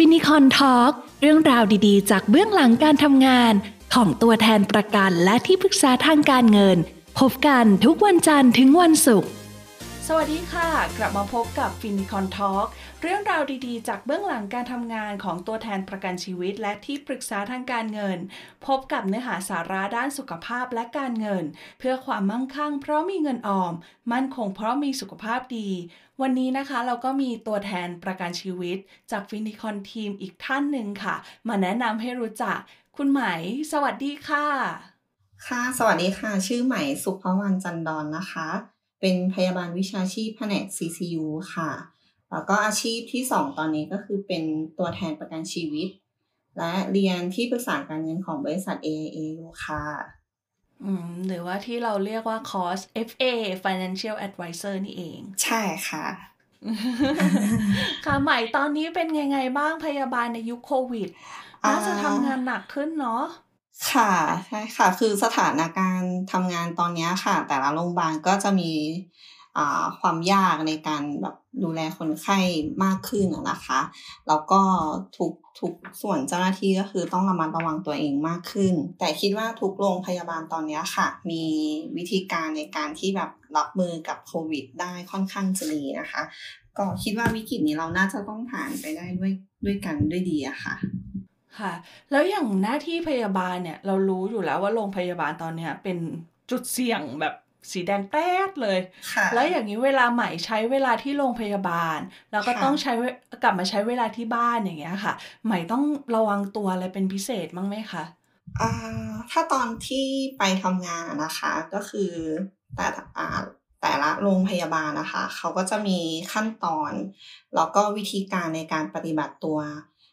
Finicon Talk เรื่องราวดีๆ จากเบื้องหลังการทำงาน ของตัวแทนประกันและที่ปรึกษาทางการเงิน พบกันทุกวันจันทร์ถึงวันศุกร์สวัสดีค่ะ กลับมาพบกับ Finicon Talk เรื่องราวดีๆ จากเบื้องหลังการทำงานของตัวแทนประกันชีวิต และที่ปรึกษาทางการเงิน พบกับเนื้อหาสาระด้านสุขภาพและการเงิน เพื่อความมั่งคั่งเพราะมีเงินออม มั่นคงเพราะมีสุขภาพดี วันนี้นะคะเราก็มีตัวแทนประกันชีวิต จากฟินิคอนทีมอีกท่านหนึ่งค่ะ มาแนะนำให้รู้จัก คุณไหม สวัสดีค่ะ ค่ะ สวัสดีค่ะ ชื่อไหมสุภวรรณจันดอนนะคะ เป็นพยาบาลวิชาชีพแผนก CCU ค่ะ แล้วก็อาชีพที่สองตอนนี้ก็คือเป็นตัวแทนประกันชีวิต และเรียนที่ปรึกษาการเงินของบริษัท AIA อยู่ค่ะ หรือว่าที่เราเรียกว่าคอร์ส FA Financial Advisor นี่เอง ใช่ค่ะ ค่ะใหม่ตอนนี้เป็นยังไงบ้างพยาบาลในยุคโควิดน่าจะทำงานหนักขึ้นเนาะค่ะใช่ค่ะ คือสถานการณ์ทำงานตอนนี้ค่ะ แต่ละโรงพยาบาลก็จะมี ความยากในการแบบดูแลคนไข้มากขึ้นนะคะ แล้วก็ทุกทุกส่วนเจ้าหน้าที่ก็คือต้องระมัดระวังตัวเองมากขึ้น แต่คิดว่าทุกโรงพยาบาลตอนนี้ค่ะ มีวิธีการในการที่แบบรับมือกับโควิด ได้ค่อนข้างจะดีนะคะ ก็คิดว่าวิกฤตนี้เราน่าจะต้องผ่านไปได้ด้วยด้วยกันด้วยดีอะค่ะค่ะ แล้วอย่างหน้าที่พยาบาลเนี่ยเรารู้อยู่แล้วว่าโรงพยาบาลตอนเนี้ยเป็นจุดเสี่ยงแบบ สีแดงแป๊ดเลย แล้วอย่างนี้เวลาใหม่ใช้เวลาที่โรงพยาบาล แล้วก็ต้องใช้กลับมาใช้เวลาที่บ้านอย่างเงี้ยค่ะ ใหม่ต้องระวังตัวอะไรเป็นพิเศษมั้งไหมคะอ่าถ้าตอนที่ไปทำงานนะคะก็คือแต่อ่าแต่ละโรงพยาบาลนะคะ เขาก็จะมีขั้นตอน แล้วก็วิธีการในการปฏิบัติตัว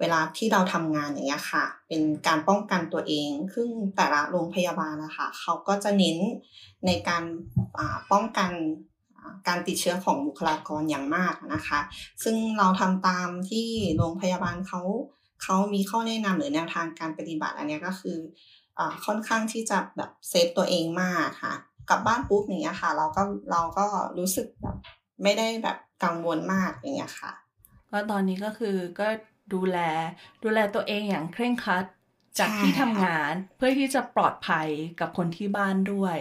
เวลาที่เราทำงานอย่างเงี้ยค่ะ เป็นการป้องกันตัวเอง ซึ่งแต่ละโรงพยาบาลนะคะเขาก็จะเน้นในการป้องกันการติดเชื้อของบุคลากรอย่างมากนะคะ ซึ่งเราทำตามที่โรงพยาบาลเขาเขามีข้อแนะนำหรือแนวทางการปฏิบัติอันนี้ก็คืออค่อนข้างที่จะแบบเซฟตัวเองมากค่ะ กลับบ้านปุ๊บอย่างเงี้ยค่ะ เราก็เราก็รู้สึกแบบไม่ได้แบบกังวลมากอย่างเงี้ยค่ะ ก็ตอนนี้ก็คือก็ ดูแล ดูแลตัวเองอย่างเคร่งครัดจากที่ทำงานเพื่อที่จะปลอดภัยกับคนที่บ้านด้วย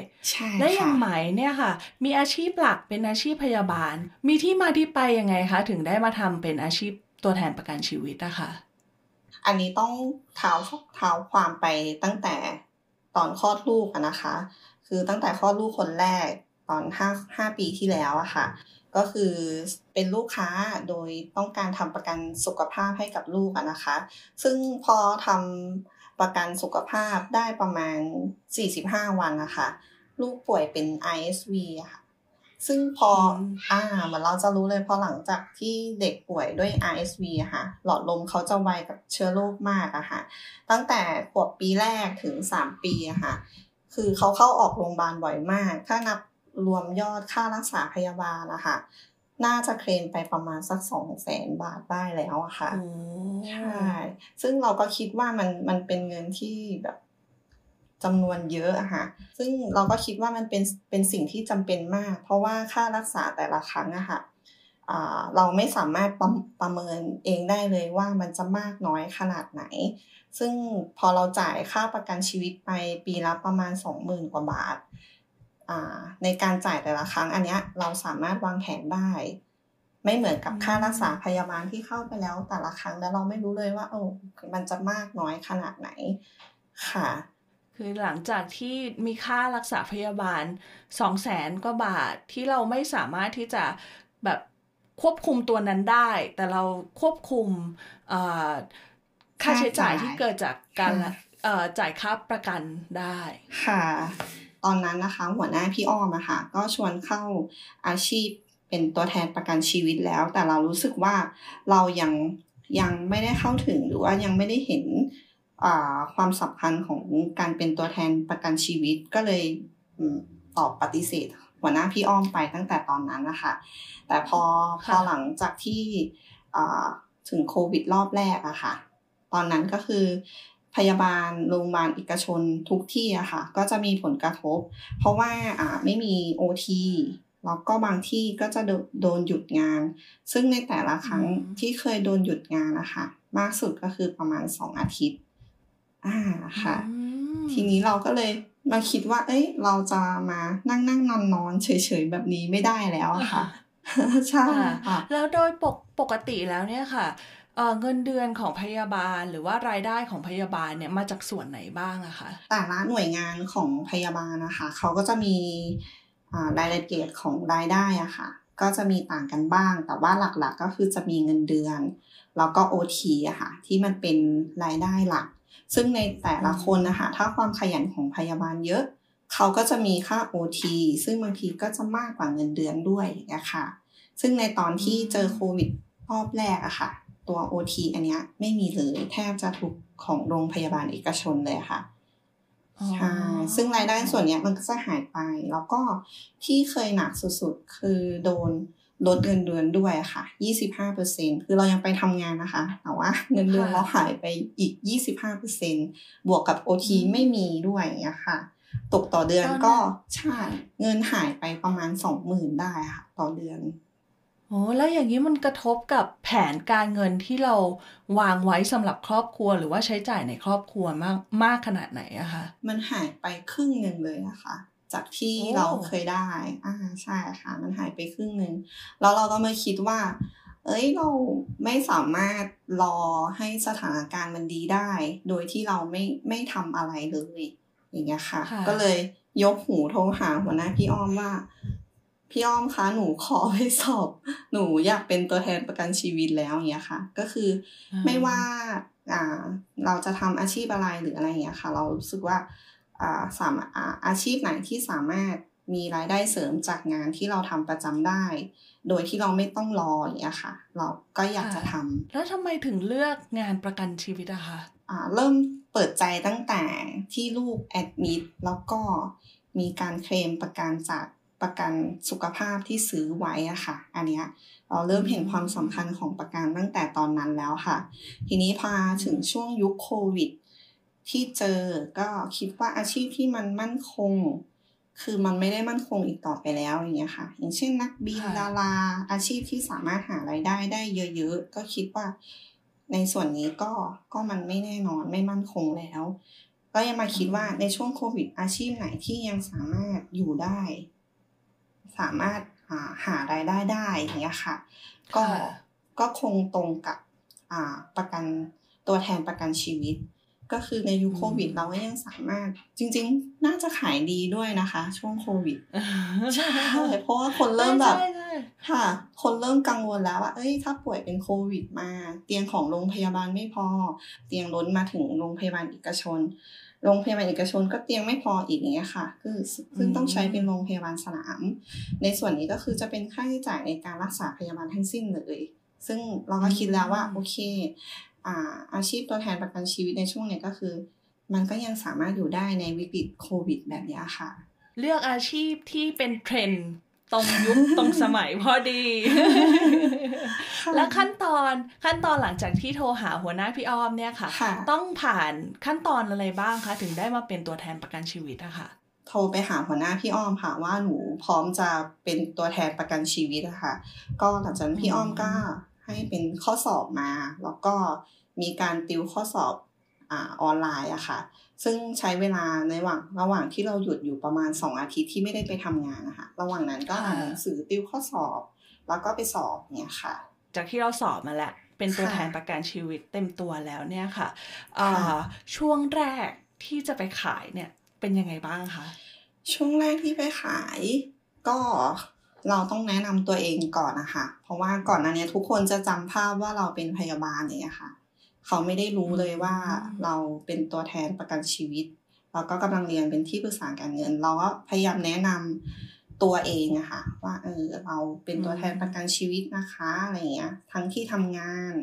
และอย่างไหมเนี่ยค่ะ มีอาชีพหลักเป็นอาชีพพยาบาล มีที่มาที่ไปยังไงคะ ถึงได้มาทำเป็นอาชีพตัวแทนประกันชีวิตนะคะอันนี้ต้องเท้าเท้าความไปตั้งแต่ตอนคลอดลูกนะคะ คือตั้งแต่คลอดลูกคนแรกตอนห้าห้าปีที่แล้วอะค่ะ ก็คือเป็นลูกค้าโดยต้องการทำประกันสุขภาพให้กับลูกนะคะ ซึ่งพอทำประกันสุขภาพได้ประมาณ 45 วันนะคะลูกป่วยเป็น ISV ค่ะ ซึ่งพออ่าเหมือนเราจะรู้เลยพอหลังจากที่เด็กป่วยด้วย RSV ค่ะ หลอดลมเขาจะไวกับเชื้อโรคมากอะค่ะ ตั้งแต่ขวบปีแรกถึง 3 ปีอะค่ะ คือเขาเข้าออกโรงพยาบาลบ่อยมาก ถ้านับ รวมยอดค่ารักษาพยาบาลนะคะน่าจะเคลมไปประมาณสักสองแสนบาทได้แล้วอะค่ะใช่ซึ่งเราก็คิดว่ามันมันเป็นเงินที่แบบจำนวนเยอะอะค่ะ ซึ่งเราก็คิดว่ามันเป็นเป็นสิ่งที่จำเป็นมาก เพราะว่าค่ารักษาแต่ละครั้งอะค่ะเราไม่สามารถประประเมินเองได้เลยว่ามันจะมากน้อยขนาดไหน ซึ่งพอเราจ่ายค่าประกันชีวิตไปปีละประมาณสองหมื่นกว่าบาท ในการจ่ายแต่ละครั้ง อันนี้เราสามารถวางแผนได้ ไม่เหมือนกับค่ารักษาพยาบาลที่เข้าไปแล้วแต่ละครั้งแล้วเราไม่รู้เลยว่าโอ้มันจะมากน้อยขนาดไหนค่ะ คือหลังจากที่มีค่ารักษาพยาบาลสองแสนกว่าบาทที่เราไม่สามารถที่จะแบบควบคุมตัวนั้นได้ แต่เราควบคุมค่าใช้จ่ายที่เกิดจากการจ่ายค่าประกันได้ค่ะ ตอนนั้นนะคะ หัวหน้าพี่อ้อมอะค่ะก็ชวนเข้าอาชีพเป็นตัวแทนประกันชีวิตแล้ว แต่เรารู้สึกว่าเรายังยังไม่ได้เข้าถึงหรือว่ายังไม่ได้เห็นความสำคัญของการเป็นตัวแทนประกันชีวิตก็เลยตอบปฏิเสธ หัวหน้าพี่อ้อมไปตั้งแต่ตอนนั้นนะคะ แต่พอพอหลังจากที่ถึงโควิดรอบแรกอะค่ะ ตอนนั้นก็คือ พยาบาลโรงพยาบาลเอกชนทุกที่อะค่ะ ก็จะมีผลกระทบ เพราะว่าอ่าไม่มี OT แล้วก็บางที่ก็จะโดนหยุดงาน ซึ่งในแต่ละครั้งที่เคยโดนหยุดงานนะคะมากสุดก็คือประมาณสองอาทิตย์ อ่าค่ะ ทีนี้เราก็เลยมาคิดว่า เอ้ย เราจะมานั่งนั่งนอนนอนเฉยๆ แบบนี้ไม่ได้แล้วค่ะ ใช่ค่ะแล้วโดยปกปกติแล้วเนี่ยค่ะ เงินเดือนของพยาบาลหรือว่ารายได้ของพยาบาลเนี่ยมาจากส่วนไหนบ้างอะคะแต่ละหน่วยงานของพยาบาลนะคะเขาก็จะมีรายละเอียดของรายได้อะค่ะ ก็จะมีต่างกันบ้าง แต่ว่าหลักๆก็คือจะมีเงินเดือน แล้วก็ OT อะค่ะ ที่มันเป็นรายได้หลัก ซึ่งในแต่ละคนนะคะถ้าความขยันของพยาบาลเยอะ เขาก็จะมีค่า OT ซึ่งบางทีก็จะมากกว่าเงินเดือนด้วยนะคะซึ่งในตอนที่เจอโควิดรอบแรกอะค่ะ ตัว OT อันเนี้ยไม่มีเลยแทบจะทุกของโรงพยาบาลเอกชนเลยค่ะใช่ซึ่งรายได้ส่วนนี้มันก็จะหายไป แล้วก็ที่เคยหนักสุดๆ คือโดนลดเงินเดือนด้วยค่ะ 25เปอร์เซ็นคือเรายังไปทำงานนะคะ แต่ว่าเงินเดือนเราหายไปอีก 25เปอร์เซ็นบวกกับโอทีไม่มีด้วยอะค่ะ ตกต่อเดือนก็ใช่ เงินหายไปประมาณสองหมื่นได้ค่ะ ต่อเดือน โอ้แล้วอย่างนี้มันกระทบกับแผนการเงินที่เราวางไว้สำหรับครอบครัวหรือว่าใช้จ่ายในครอบครัวมากมากขนาดไหนอะคะมันหายไปครึ่งหนึ่งเลยอะคะ่ะจากที่เราเคยได้อ่าใช่ค่ะ มันหายไปครึ่งหนึ่งแล้วเราก็มาคิดว่า เอ้ยเราไม่สามารถรอให้สถานการณ์มันดีได้ โดยที่เราไม่ไม่ทำอะไรเลย อย่างเงี้ยค่ะ ก็เลยยกหูโทรหาหัวหน้าพี่อ้อมว่า พี่อ้อมคะหนูขอไปสอบ หนูอยากเป็นตัวแทนประกันชีวิตแล้วอย่างเงี้ยค่ะ ก็คือไม่ว่าอ่าเราจะทำอาชีพอะไรหรืออะไรอย่างเงี้ยค่ะ เรารู้สึกว่าอ่าสามอาอาชีพไหนที่สามารถมีรายได้เสริมจากงานที่เราทำประจำได้ โดยที่เราไม่ต้องรออย่างเงี้ยค่ะ เราก็อยากจะทำแล้วทำไมถึงเลือกงานประกันชีวิตอะคะอ่าเริ่มเปิดใจตั้งแต่ที่ลูกแอดมิดแล้วก็มีการเคลมประกันจาก ประกันสุขภาพที่ซื้อไว้อะค่ะ อันเนี้ยเราเริ่มเห็นความสำคัญของประกันตั้งแต่ตอนนั้นแล้วค่ะ ทีนี้พาถึงช่วงยุคโควิด ที่เจอก็คิดว่าอาชีพที่มันมั่นคง คือมันไม่ได้มั่นคงอีกต่อไปแล้วอย่างเงี้ยค่ะ อย่างเช่นนักบินดาราอาชีพที่สามารถหารายได้ได้เยอะๆ ก็คิดว่าในส่วนนี้ก็ก็มันไม่แน่นอนไม่มั่นคงแล้ว ก็ยังมาคิดว่าในช่วงโควิดอาชีพไหนที่ยังสามารถอยู่ได้ สามารถหารายได้ได้อย่างเงี้ยค่ะ ก็ก็คงตรงกับประกันตัวแทนประกันชีวิต ก็คือในยุคโควิด เราก็ยังสามารถจริง ๆ น่าจะขายดีด้วยนะคะ ช่วงโควิดใช่เพราะว่าคนเริ่มแบบค่ะ คนเริ่มกังวลแล้วว่า เอ้ย ถ้าป่วยเป็นโควิดมา เตียงของโรงพยาบาลไม่พอ เตียงล้นมาถึงโรงพยาบาลเอกชน โรงพยาบาลเอกชนก็เตียงไม่พออีกอย่างเงี้ยค่ะคือซึ่งต้องใช้เป็นโรงพยาบาลสนาม ในส่วนนี้ก็คือจะเป็นค่าใช้จ่ายในการรักษาพยาบาลทั้งสิ้นเลย ซึ่งเราก็คิดแล้วว่าโอเคอ่าอาชีพตัวแทนประกันชีวิตในช่วงนี้ก็คือ มันก็ยังสามารถอยู่ได้ในวิกฤตโควิด แบบนี้ค่ะ เลือกอาชีพที่เป็นเทรนด์ ตรงยุคตรงสมัยพอดี แล้วขั้นตอนขั้นตอนหลังจากที่โทรหาหัวหน้าพี่อ้อมเนี่ยค่ะ ต้องผ่านขั้นตอนอะไรบ้างคะ ถึงได้มาเป็นตัวแทนประกันชีวิตอะค่ะ โทรไปหาหัวหน้าพี่อ้อมค่ะว่าหนูพร้อมจะเป็นตัวแทนประกันชีวิตอะค่ะ ก็หลังจากนั้นพี่อ้อมก็ให้เป็นข้อสอบมา แล้วก็มีการติวข้อสอบ อ่าออนไลน์อะค่ะ ซึ่งใช้เวลาในระหว่างระหว่างที่เราหยุดอยู่ประมาณสองอาทิตย์ที่ไม่ได้ไปทำงานนะคะระหว่างนั้นก็อ่านหนังสือติวข้อสอบ แล้วก็ไปสอบเนี่ยค่ะ จากที่เราสอบมาแล้ว เป็นตัวแทนประกันชีวิตเต็มตัวแล้วเนี่ยค่ะช่วงแรกที่จะไปขายเนี่ยเป็นยังไงบ้างคะช่วงแรกที่ไปขายก็เราต้องแนะนำตัวเองก่อนนะคะ เพราะว่าก่อนหน้านี้ทุกคนจะจำภาพว่าเราเป็นพยาบาลเนี่ยค่ะ เขาไม่ได้รู้เลยว่าเราเป็นตัวแทนประกันชีวิตเราก็กำลังเรียนเป็นที่ปรึกษาการเงิน เราก็พยายามแนะนำตัวเองอะค่ะว่าเออเราเป็นตัวแทนประกันชีวิตนะคะอะไรเงี้ยทั้งที่ทำงาน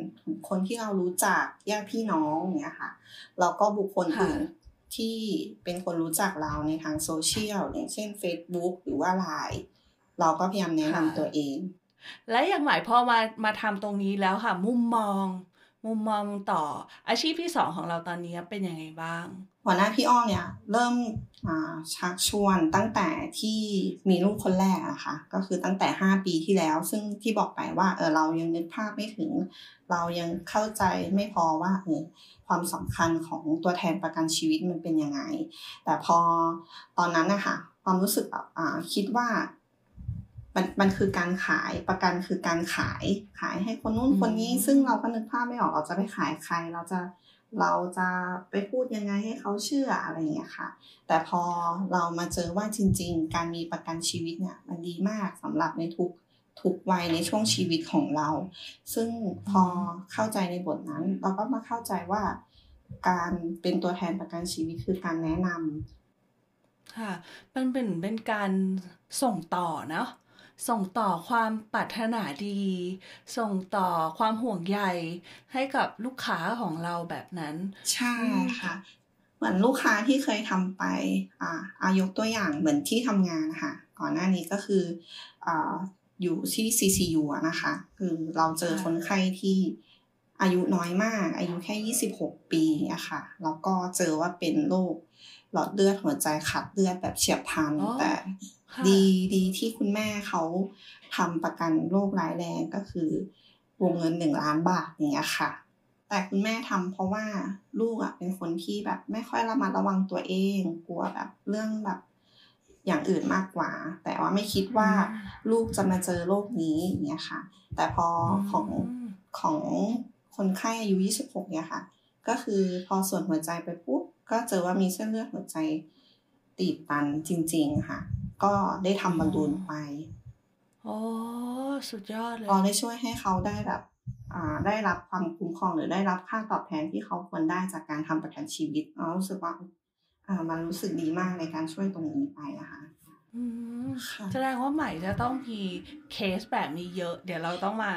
คนที่เรารู้จักญาติพี่น้องเงี้ยค่ะเราก็บุคคลอื่นที่เป็นคนรู้จักเราในทางโซเชียลอย่างเช่น Facebook หรือว่าไลน์เราก็พยายามแนะนำตัวเอง และอย่างหมายพอมามาทำตรงนี้แล้วค่ะ มุมมอง มุมมองต่ออาชีพที่สองของเราตอนนี้เป็นยังไงบ้างหัวหน้าพี่อ้อเนี่ย เริ่มชักชวนตั้งแต่ที่มีลูกคนแรกอะค่ะ ก็คือตั้งแต่ห้าปีที่แล้ว ซึ่งที่บอกไปว่าเออเรายังนึกภาพไม่ถึง เรายังเข้าใจไม่พอว่าเออความสำคัญของตัวแทนประกันชีวิตมันเป็นยังไง แต่พอตอนนั้นนะคะความรู้สึกแบบคิดว่า มันมันคือการขายประกันคือการขายขายให้คนนู้นคนนี้ ซึ่งเราก็นึกภาพไม่ออกเราจะไปขายใคร เราจะเราจะไปพูดยังไงให้เขาเชื่ออะไรอย่างเงี้ยค่ะ แต่พอเรามาเจอว่าจริง ๆ การมีประกันชีวิตเนี่ยมันดีมากสำหรับในทุกทุกวัยในช่วงชีวิตของเรา ซึ่งพอเข้าใจในบทนั้น เราก็มาเข้าใจว่า การเป็นตัวแทนประกันชีวิตคือการแนะนำค่ะมันเป็นเป็นการส่งต่อเนาะ ส่งต่อความปรารถนาดี ส่งต่อความห่วงใยให้กับลูกค้าของเราแบบนั้น ใช่ค่ะ เหมือนลูกค้าที่เคยทำไป อ่าอายกตัวอย่างเหมือนที่ทำงานค่ะก่อนหน้านี้ก็คืออ่าอยู่ที่ CCU นะคะ คือเราเจอคนไข้ที่อายุน้อยมาก อายุแค่ 26 ปีอะค่ะแล้วก็เจอว่าเป็นโรค หลอดเลือดหัวใจขาดเลือดแบบเฉียบพลันแต่ดีดีที่คุณแม่เขาทำประกันโรคร้ายแรงก็คือวงเงินหนึ่งล้านบาทอย่างเงี้ยค่ะ แต่คุณแม่ทำเพราะว่าลูกอะเป็นคนที่แบบไม่ค่อยระมัดระวังตัวเอง กลัวแบบเรื่องแบบอย่างอื่นมากกว่า แต่ว่าไม่คิดว่าลูกจะมาเจอโรคนี้อย่างเงี้ยค่ะ แต่พอของของคนไข้อายุ 26 เนี่ยค่ะ ก็คือพอส่วนหัวใจไปปุ๊บ ก็เจอว่ามีเส้นเลือดหัวใจตีบตันจริง ๆ ค่ะ ก็ได้ทำบอลลูนไปโอ้สุดยอดเลยก็ได้ช่วยให้เขาได้แบบอ่าได้รับความคุ้มครองหรือได้รับค่าตอบแทนที่เขาควรได้จากการทำประกันชีวิตเรารู้สึกว่าอ่ามันรู้สึกดีมากในการช่วยตรงนี้ไปนะคะแสดงว่าใหม่จะต้องมีเคสแบบนี้เยอะ เดี๋ยวเราต้องมา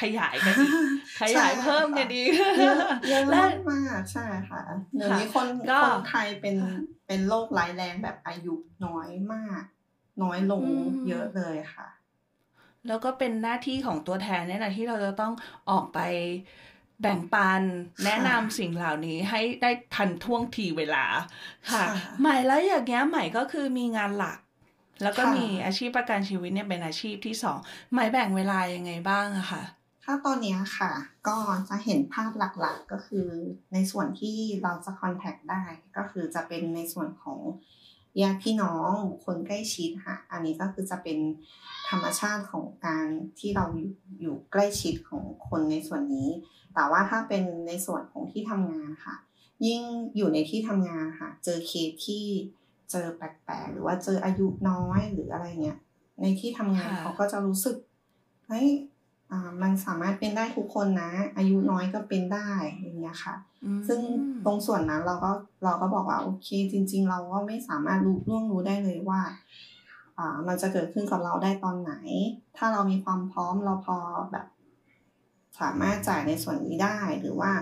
ขยายกันอีกขยายเพิ่มกันดีเยอะมากใช่ค่ะเดี๋ยวนี้คนคนไทยเป็นเป็นโรคร้ายแรงแบบอายุน้อยมาก น้อยลงเยอะเลยค่ะ แล้วก็เป็นหน้าที่ของตัวแทนเนี่ยนะที่เราจะต้องออกไปแบ่งปันแนะนำสิ่งเหล่านี้ให้ได้ทันท่วงทีเวลาค่ะ ใหม่แล้วอย่างเงี้ยใหม่ก็คือมีงานหลัก แล้วก็มีอาชีพประกันชีวิตเนี่ยเป็นอาชีพที่สองใหม่แบ่งเวลายังไงบ้างอะค่ะ ถ้าตอนนี้ค่ะ ก็จะเห็นภาพหลักๆก็คือในส่วนที่เราจะคอนแทคได้ก็คือจะเป็นในส่วนของญาติพี่น้องคนใกล้ชิดค่ะ อันนี้ก็คือจะเป็นธรรมชาติของการที่เราอยู่ใกล้ชิดของคนในส่วนนี้ แต่ว่าถ้าเป็นในส่วนของที่ทำงานค่ะ ยิ่งอยู่ในที่ทำงานค่ะ เจอเคสที่เจอแปลกๆหรือว่าเจออายุน้อยหรืออะไรเงี้ยในที่ทำงานเขาก็จะรู้สึกเฮ้ย มันสามารถเป็นได้ทุกคนนะ อายุน้อยก็เป็นได้อย่างเงี้ยค่ะ ซึ่งตรงส่วนนั้นเราก็เราก็บอกว่าโอเค จริง ๆ เราก็ไม่สามารถรู้ล่วงรู้ได้เลยว่าอ่ามันจะเกิดขึ้นกับเราได้ตอนไหน ถ้าเรามีความพร้อมเราพอแบบ สามารถจ่ายในส่วนนี้ได้ หรือว่า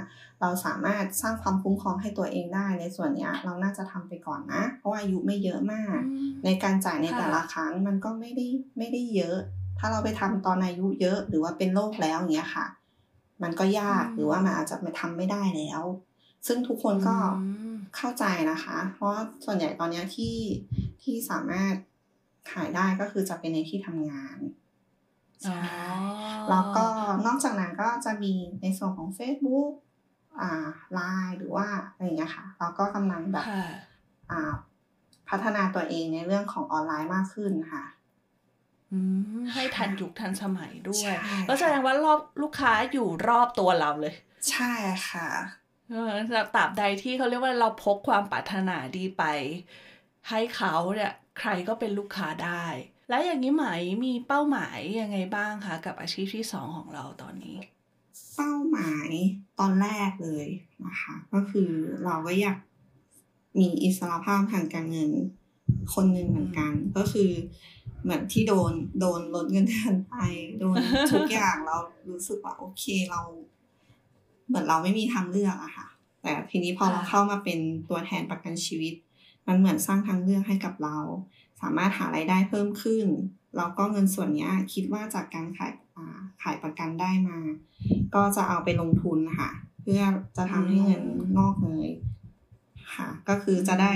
เราสามารถสร้างความคุ้มครองให้ตัวเองได้ ในส่วนนี้เราน่าจะทำไปก่อนนะ เพราะว่าอายุไม่เยอะมาก ในการจ่ายในแต่ละครั้งมันก็ไม่ได้ไม่ได้เยอะ ถ้าเราไปทำตอนอายุเยอะหรือว่าเป็นโรคแล้วอย่างเงี้ยค่ะ มันก็ยากหรือว่ามันอาจจะไม่ทำไม่ได้แล้ว ซึ่งทุกคนก็เข้าใจนะคะ เพราะส่วนใหญ่ตอนนี้ที่ที่สามารถขายได้ก็คือจะเป็นในที่ทำงานแล้วก็นอกจากนั้นก็จะมีในส่วนของ Facebook อ่าไลน์หรือว่าอะไรอย่างเงี้ยค่ะเราก็กำลังแบบอ่าพัฒนาตัวเองในเรื่องของออนไลน์มากขึ้นค่ะ ให้ทันยุคทันสมัยด้วยก็แสดงว่ารอบลูกค้าอยู่รอบตัวเราเลย ใช่ค่ะเออตราบใดที่เขาเรียกว่าเราพกความปรารถนาดีไป ให้เขาเนี่ยใครก็เป็นลูกค้าได้ แล้วอย่างนี้ไหมมีเป้าหมายยังไงบ้างคะกับอาชีพที่สองของเราตอนนี้ เป้าหมายตอนแรกเลยนะคะ ก็คือเราก็อยากมีอิสรภาพทางการเงินคนหนึ่งเหมือนกัน ก็คือ เหมือนที่โดนโดนลดเงินเดือนไปโดนทุกอย่างเรารู้สึกว่า โอเคเรา เหมือนเราไม่มีทางเลือกอะค่ะ แต่ทีนี้พอเราเข้ามาเป็นตัวแทนประกันชีวิต มันเหมือนสร้างทางเลือกให้กับเรา สามารถหาไรายได้เพิ่มขึ้นแล้วก็เงินส่วนนี้คิดว่าจากการขายขายประกันได้มา ก็จะเอาไปลงทุนค่ะ เพื่อจะทำให้เงินงอกเงยค่ะ ก็คือจะได้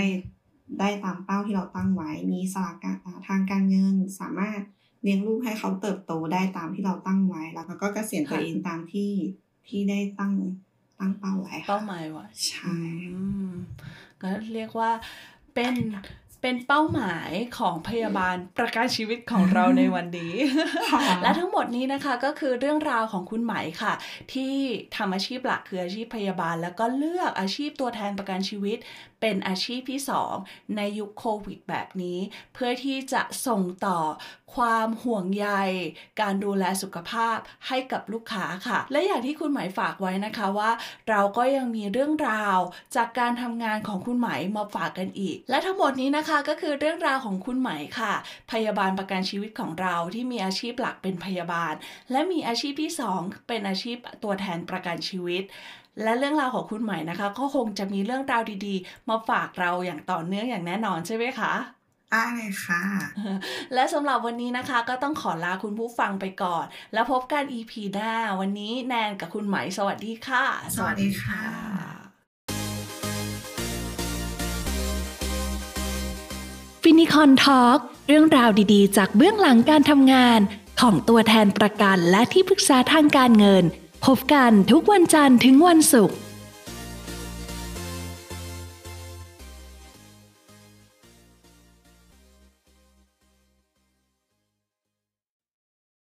ได้ตามเป้าที่เราตั้งไว้ มีสลากการทางการเงินสามารถเลี้ยงลูกให้เขาเติบโตได้ตามที่เราตั้งไว้ แล้วก็เกษียณตัวเองตามที่ที่ได้ตั้งตั้งเป้าไว้ค่ะเป้าหมายไว้ใช่อืมก็เรียกว่าเป็น เป็นเป้าหมายของพยาบาลประกันชีวิตของเราในวันนี้ค่ะและทั้งหมดนี้นะคะก็คือเรื่องราวของคุณไหมค่ะ ที่ทำอาชีพหลักคืออาชีพพยาบาล แล้วก็เลือกอาชีพตัวแทนประกันชีวิต เป็นอาชีพที่สองในยุคโควิดแบบนี้ เพื่อที่จะส่งต่อความห่วงใย การดูแลสุขภาพให้กับลูกค้าค่ะ และอย่างที่คุณไหมายฝากไว้นะคะว่า เราก็ยังมีเรื่องราวจากการทำงานของคุณไหมายมาฝากกันอีก และทั้งหมดนี้นะคะก็คือเรื่องราวของคุณไหมายค่ะ พยาบาลประกันชีวิตของเราที่มีอาชีพหลักเป็นพยาบาล และมีอาชีพที่สองเป็นอาชีพตัวแทนประกันชีวิตและเรื่องราวของคุณใหม่นะคะ ก็คงจะมีเรื่องราวดีๆ มาฝากเราอย่างต่อเนื่องอย่างแน่นอนใช่ไหมคะได้เลยค่ะ และสำหรับวันนี้นะคะ ก็ต้องขอลาคุณผู้ฟังไปก่อน แล้วพบกัน EP หน้า วันนี้แนนกับคุณไหมสวัสดีค่ะ สวัสดีค่ะ ฟินิคอนทอล์กเรื่องราวดีๆ จากเบื้องหลังการทำงาน ของตัวแทนประกันและที่ปรึกษาทางการเงิน พบกันทุกวันจันทร์ถึงวันศุกร์